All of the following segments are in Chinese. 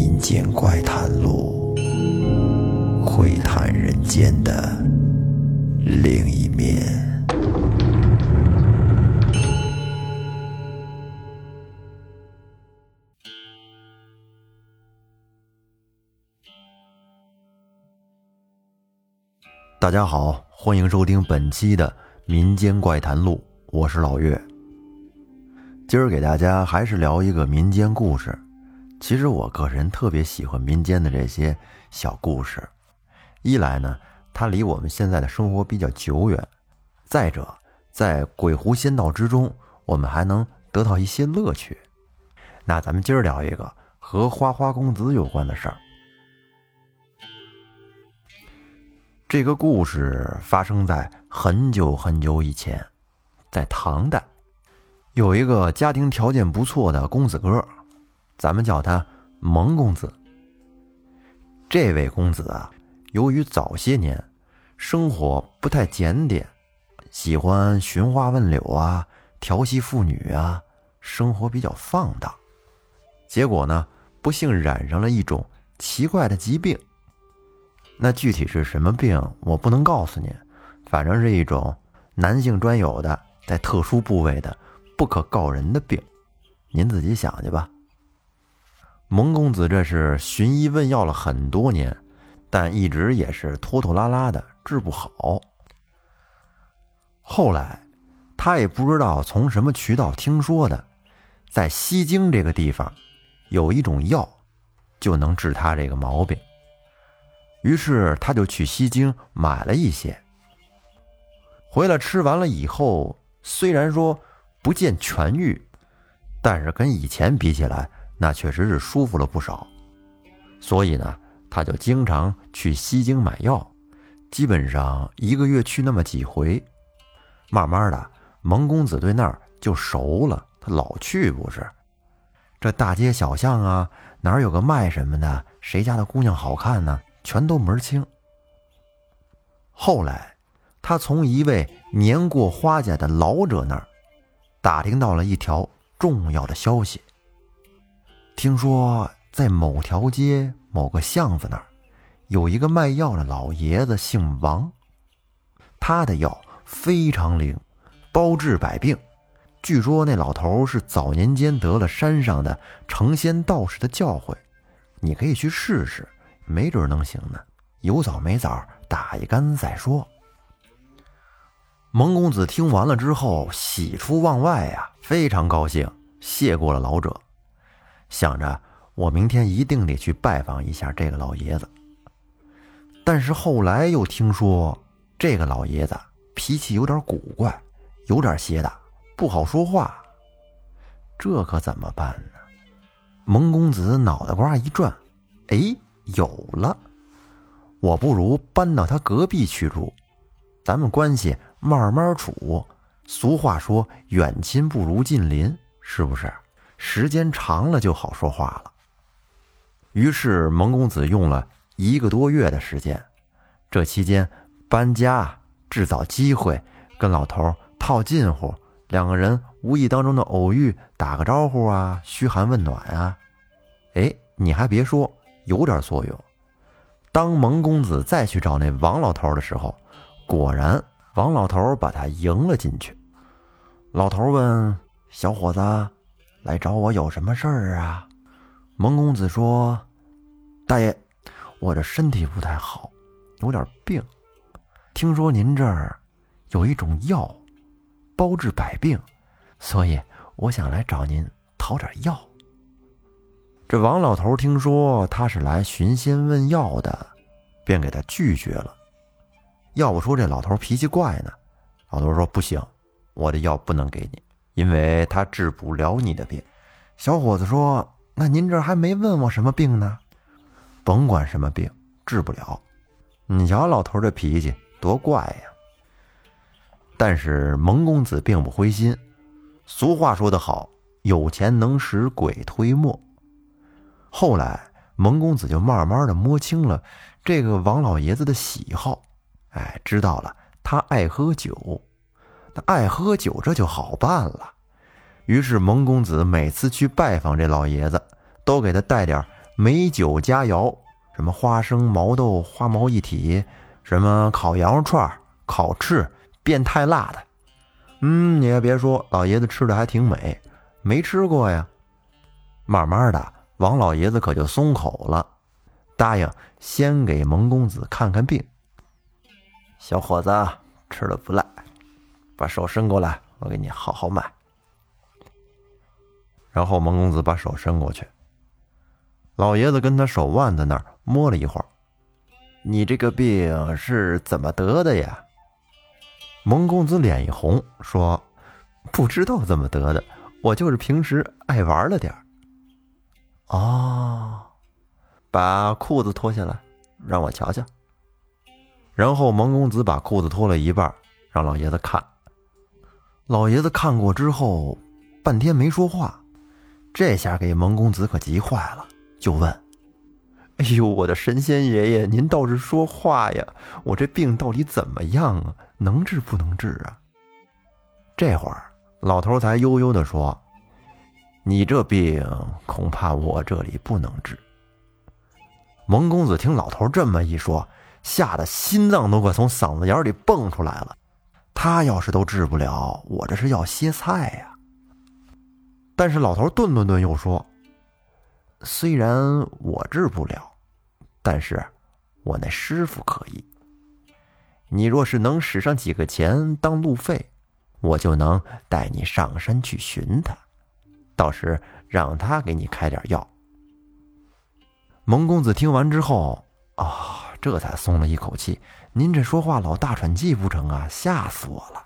民间怪谈录，窥探人间的另一面。大家好，欢迎收听本期的《民间怪谈录》，我是老岳。今儿给大家还是聊一个民间故事。其实我个人特别喜欢民间的这些小故事，一来呢，它离我们现在的生活比较久远；再者，在鬼狐仙道之中，我们还能得到一些乐趣。那咱们今儿聊一个和花花公子有关的事儿。这个故事发生在很久很久以前，在唐代，有一个家庭条件不错的公子哥。咱们叫他蒙公子。这位公子啊，由于早些年生活不太检点，喜欢寻花问柳啊，调戏妇女啊，生活比较放荡。结果呢，不幸染上了一种奇怪的疾病。那具体是什么病，我不能告诉您，反正是一种男性专有的，在特殊部位的不可告人的病，您自己想去吧。蒙公子这是寻医问药了很多年，但一直也是拖拖拉拉的治不好。后来，他也不知道从什么渠道听说的，在西京这个地方，有一种药，就能治他这个毛病。于是他就去西京买了一些，回来吃完了以后，虽然说不见痊愈，但是跟以前比起来。那确实是舒服了不少，所以呢，他就经常去西京买药，基本上一个月去那么几回。慢慢的，蒙公子对那儿就熟了，他老去不是？这大街小巷啊，哪儿有个卖什么的，谁家的姑娘好看呢，全都门清。后来，他从一位年过花甲的老者那儿，打听到了一条重要的消息。听说在某条街某个巷子那儿，有一个卖药的老爷子，姓王。他的药非常灵，包治百病。据说那老头是早年间得了山上的成仙道士的教诲，你可以去试试，没准能行呢。有枣没枣，打一竿再说。蒙公子听完了之后，喜出望外呀，非常高兴，谢过了老者。想着我明天一定得去拜访一下这个老爷子，但是后来又听说这个老爷子脾气有点古怪，有点邪的，不好说话。这可怎么办呢？蒙公子脑袋瓜一转，哎，有了！我不如搬到他隔壁去住，咱们关系慢慢处。俗话说，远亲不如近邻，是不是？时间长了就好说话了。于是蒙公子用了一个多月的时间，这期间搬家、制造机会、跟老头套近乎，两个人无意当中的偶遇，打个招呼啊，嘘寒问暖啊。哎，你还别说，有点作用。当蒙公子再去找那王老头的时候，果然王老头把他迎了进去。老头问小伙子。来找我有什么事儿啊？蒙公子说：“大爷，我这身体不太好，有点病。听说您这儿有一种药，包治百病，所以我想来找您讨点药。”这王老头听说他是来寻仙问药的，便给他拒绝了。要不说这老头脾气怪呢？老头说：“不行，我的药不能给你。”因为他治不了你的病，小伙子说：“那您这还没问我什么病呢？甭管什么病，治不了。你瞧老头这脾气多怪呀！”但是蒙公子并不灰心。俗话说得好，有钱能使鬼推磨。后来蒙公子就慢慢的摸清了这个王老爷子的喜好，哎，知道了他爱喝酒。爱喝酒，这就好办了。于是蒙公子每次去拜访这老爷子，都给他带点美酒佳肴，什么花生、毛豆、花毛一体，什么烤羊肉串、烤翅，变态辣的。嗯，你也别说，老爷子吃的还挺美，没吃过呀。慢慢的，王老爷子可就松口了，答应先给蒙公子看看病。小伙子，吃的不赖，把手伸过来，我给你好好脉。然后蒙公子把手伸过去，老爷子跟他手腕子那儿摸了一会儿，你这个病是怎么得的呀？蒙公子脸一红，说：“不知道怎么得的，我就是平时爱玩了点儿。”哦，把裤子脱下来，让我瞧瞧。然后蒙公子把裤子脱了一半，让老爷子看。老爷子看过之后，半天没说话。这下给蒙公子可急坏了，就问：“哎呦，我的神仙爷爷，您倒是说话呀！我这病到底怎么样啊？能治不能治啊？”这会儿老头才悠悠的说：“你这病恐怕我这里不能治。”蒙公子听老头这么一说，吓得心脏都快从嗓子眼里蹦出来了。他要是都治不了，我这是要歇菜呀！但是老头顿顿顿又说：“虽然我治不了，但是我那师傅可以。你若是能使上几个钱当路费，我就能带你上山去寻他，到时让他给你开点药。”蒙公子听完之后，啊，这才松了一口气。您这说话老大喘气不成啊？吓死我了！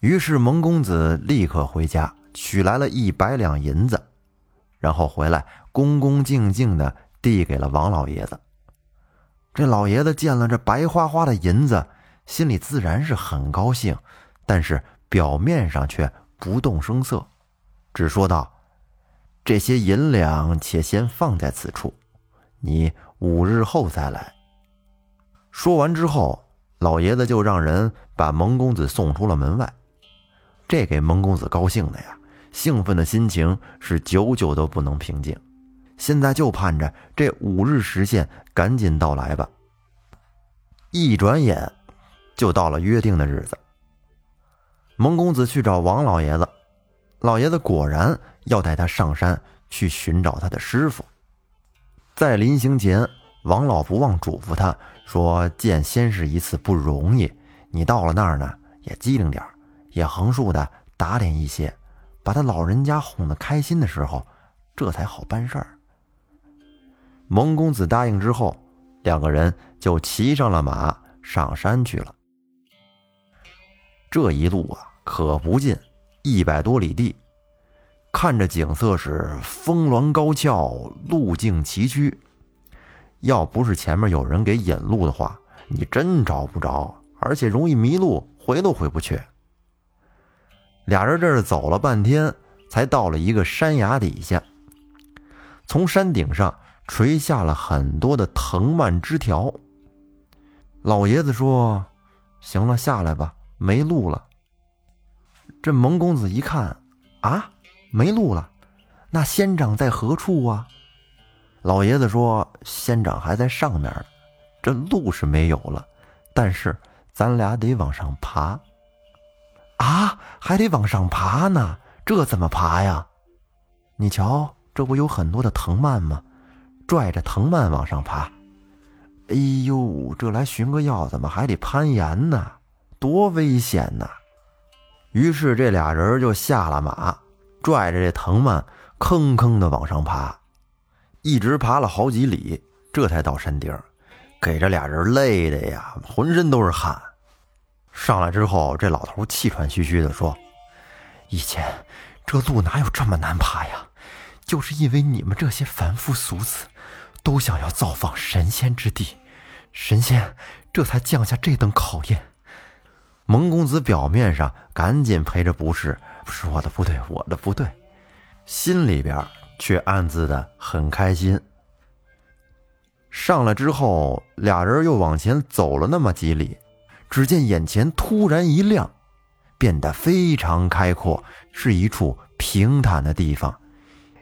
于是蒙公子立刻回家。取来了一百两银子，然后回来恭恭敬敬的递给了王老爷子。这老爷子见了这白花花的银子，心里自然是很高兴，但是表面上却不动声色，只说道：“这些银两且先放在此处，你五日后再来。”说完之后，老爷子就让人把蒙公子送出了门外。这给蒙公子高兴的呀！兴奋的心情是久久都不能平静，现在就盼着这五日时限赶紧到来吧。一转眼，就到了约定的日子。蒙公子去找王老爷子，老爷子果然要带他上山去寻找他的师傅。在临行前，王老不忘嘱咐他说：“见先是一次不容易，你到了那儿呢，也机灵点也横竖的打点一些。”把他老人家哄得开心的时候，这才好办事儿。蒙公子答应之后，两个人就骑上了马，上山去了。这一路啊，可不近，一百多里地，看着景色是峰峦高峭，路径崎岖。要不是前面有人给引路的话，你真找不着，而且容易迷路，回都回不去。俩人这是走了半天，才到了一个山崖底下。从山顶上垂下了很多的藤蔓枝条。老爷子说：“行了，下来吧，没路了。”这蒙公子一看，啊，没路了，那仙长在何处啊？老爷子说：“仙长还在上面呢，这路是没有了，但是咱俩得往上爬。”啊，还得往上爬呢，这怎么爬呀？你瞧，这不有很多的藤蔓吗？拽着藤蔓往上爬。哎呦，这来寻个药，怎么还得攀岩呢？多危险呐！于是这俩人就下了马，拽着这藤蔓，吭吭的往上爬，一直爬了好几里，这才到山顶，给这俩人累的呀，浑身都是汗。上来之后，这老头气喘吁吁地说：“以前这路哪有这么难爬呀？就是因为你们这些凡夫俗子，都想要造访神仙之地，神仙这才降下这等考验。”蒙公子表面上赶紧陪着不是，是我的不对，我的不对，心里边却暗自的很开心。上来之后，俩人又往前走了那么几里。只见眼前突然一亮，变得非常开阔，是一处平坦的地方，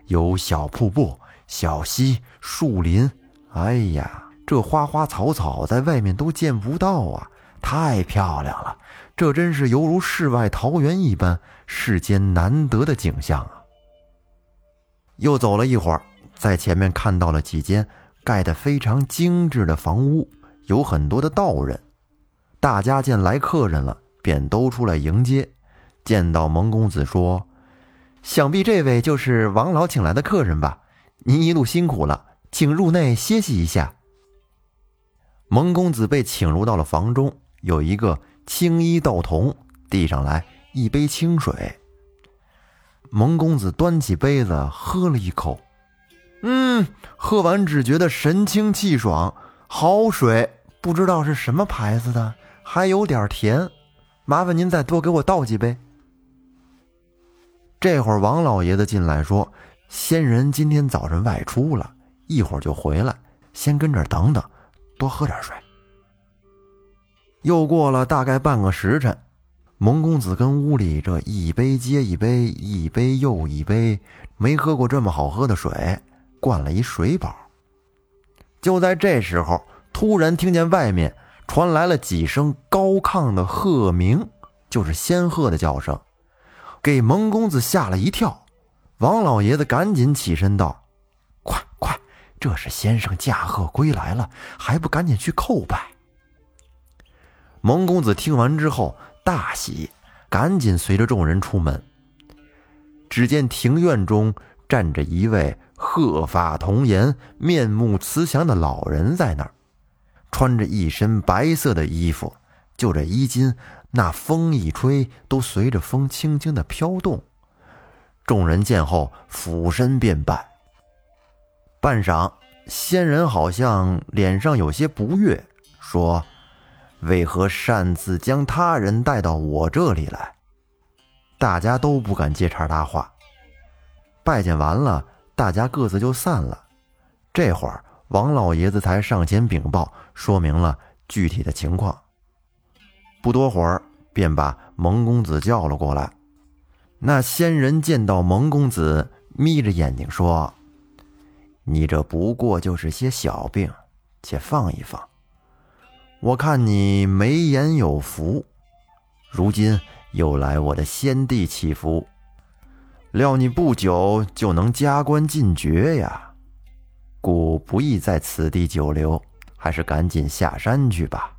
有小瀑布、小溪、树林，哎呀，这花花草草在外面都见不到啊！太漂亮了，这真是犹如世外桃源一般，世间难得的景象啊！又走了一会儿，在前面看到了几间盖得非常精致的房屋，有很多的道人。大家见来客人了，便都出来迎接。见到蒙公子，说：“想必这位就是王老请来的客人吧？您一路辛苦了，请入内歇息一下。”蒙公子被请入到了房中，有一个青衣道童递上来一杯清水。蒙公子端起杯子喝了一口，嗯，喝完只觉得神清气爽，好水，不知道是什么牌子的，还有点甜，麻烦您再多给我倒几杯。这会儿王老爷子进来说：“仙人今天早晨外出了，一会儿就回来，先跟这儿等等，多喝点水。”又过了大概半个时辰。蒙公子跟屋里这一杯接一杯，一杯又一杯，没喝过这么好喝的水，灌了一水饱。就在这时候，突然听见外面传来了几声高亢的鹤鸣，就是仙鹤的叫声，给蒙公子吓了一跳。王老爷子赶紧起身道：“快快，这是先生驾鹤归来了，还不赶紧去叩拜？”蒙公子听完之后。大喜，赶紧随着众人出门。只见庭院中站着一位鹤发童颜、面目慈祥的老人在那儿，穿着一身白色的衣服，就这衣襟，那风一吹都随着风轻轻的飘动。众人见后俯身便拜。半晌，仙人好像脸上有些不悦，说。为何擅自将他人带到我这里来？大家都不敢接茬搭话。拜见完了，大家各自就散了。这会儿，王老爷子才上前禀报，说明了具体的情况。不多会儿，便把蒙公子叫了过来。那仙人见到蒙公子，眯着眼睛说：“你这不过就是些小病，且放一放。”我看你眉眼有福，如今又来我的先帝祈福，料你不久就能加官进爵呀，故不宜在此地久留，还是赶紧下山去吧。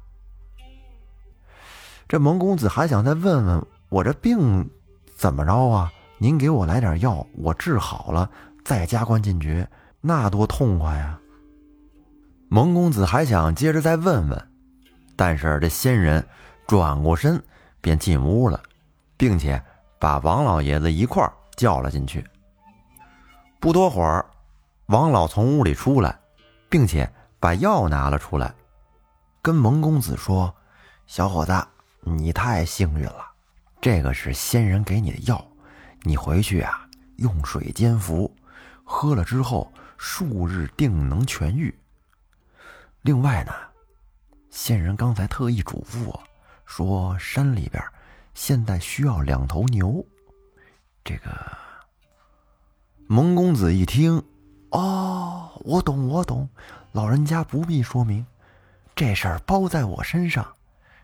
这蒙公子还想再问问我这病怎么着啊？您给我来点药，我治好了再加官进爵，那多痛快呀！蒙公子还想接着再问问。但是这仙人转过身便进屋了，并且把王老爷子一块儿叫了进去。不多会儿，王老从屋里出来，并且把药拿了出来，跟蒙公子说：“小伙子，你太幸运了，这个是仙人给你的药，你回去啊用水煎服，喝了之后数日定能痊愈。另外呢。”仙人刚才特意嘱咐我，说山里边现在需要两头牛。这个蒙公子一听，哦，我懂，我懂，老人家不必说明，这事儿包在我身上。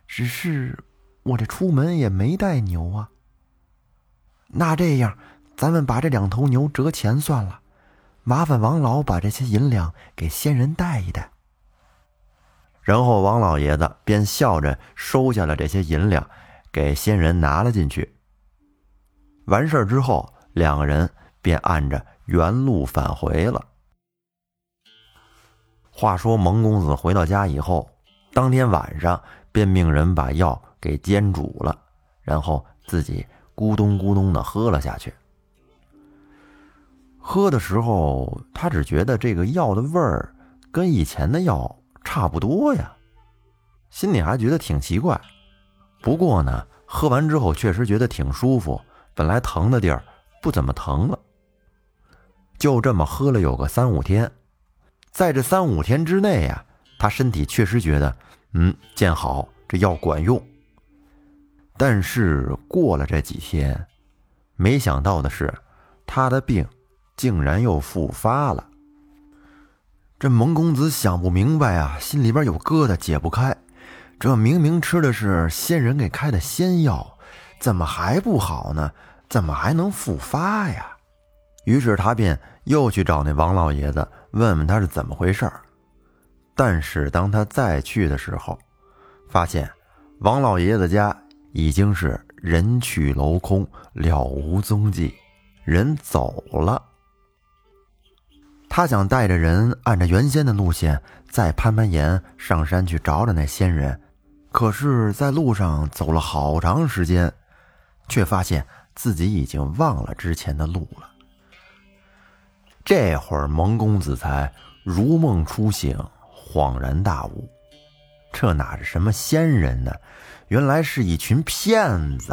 只是我这出门也没带牛啊。那这样，咱们把这两头牛折钱算了，麻烦王老把这些银两给仙人带一带。然后王老爷子便笑着收下了这些银两，给仙人拿了进去。完事儿之后，两个人便按着原路返回了。话说蒙公子回到家以后，当天晚上便命人把药给煎煮了，然后自己咕咚咕咚的喝了下去。喝的时候，他只觉得这个药的味儿跟以前的药。差不多呀，心里还觉得挺奇怪。不过呢，喝完之后确实觉得挺舒服，本来疼的地儿不怎么疼了。就这么喝了有个三五天，在这三五天之内呀，他身体确实觉得，嗯，见好，这药管用。但是过了这几天，没想到的是，他的病竟然又复发了。这蒙公子想不明白啊，心里边有疙瘩解不开。这明明吃的是仙人给开的仙药，怎么还不好呢？怎么还能复发呀？于是他便又去找那王老爷子，问问他是怎么回事儿。但是当他再去的时候，发现王老爷子家已经是人去楼空，了无踪迹，人走了。他想带着人按照原先的路线再攀攀岩上山去找找那仙人，可是，在路上走了好长时间，却发现自己已经忘了之前的路了。这会儿，蒙公子才如梦初醒，恍然大悟，这哪是什么仙人呢？原来是一群骗子。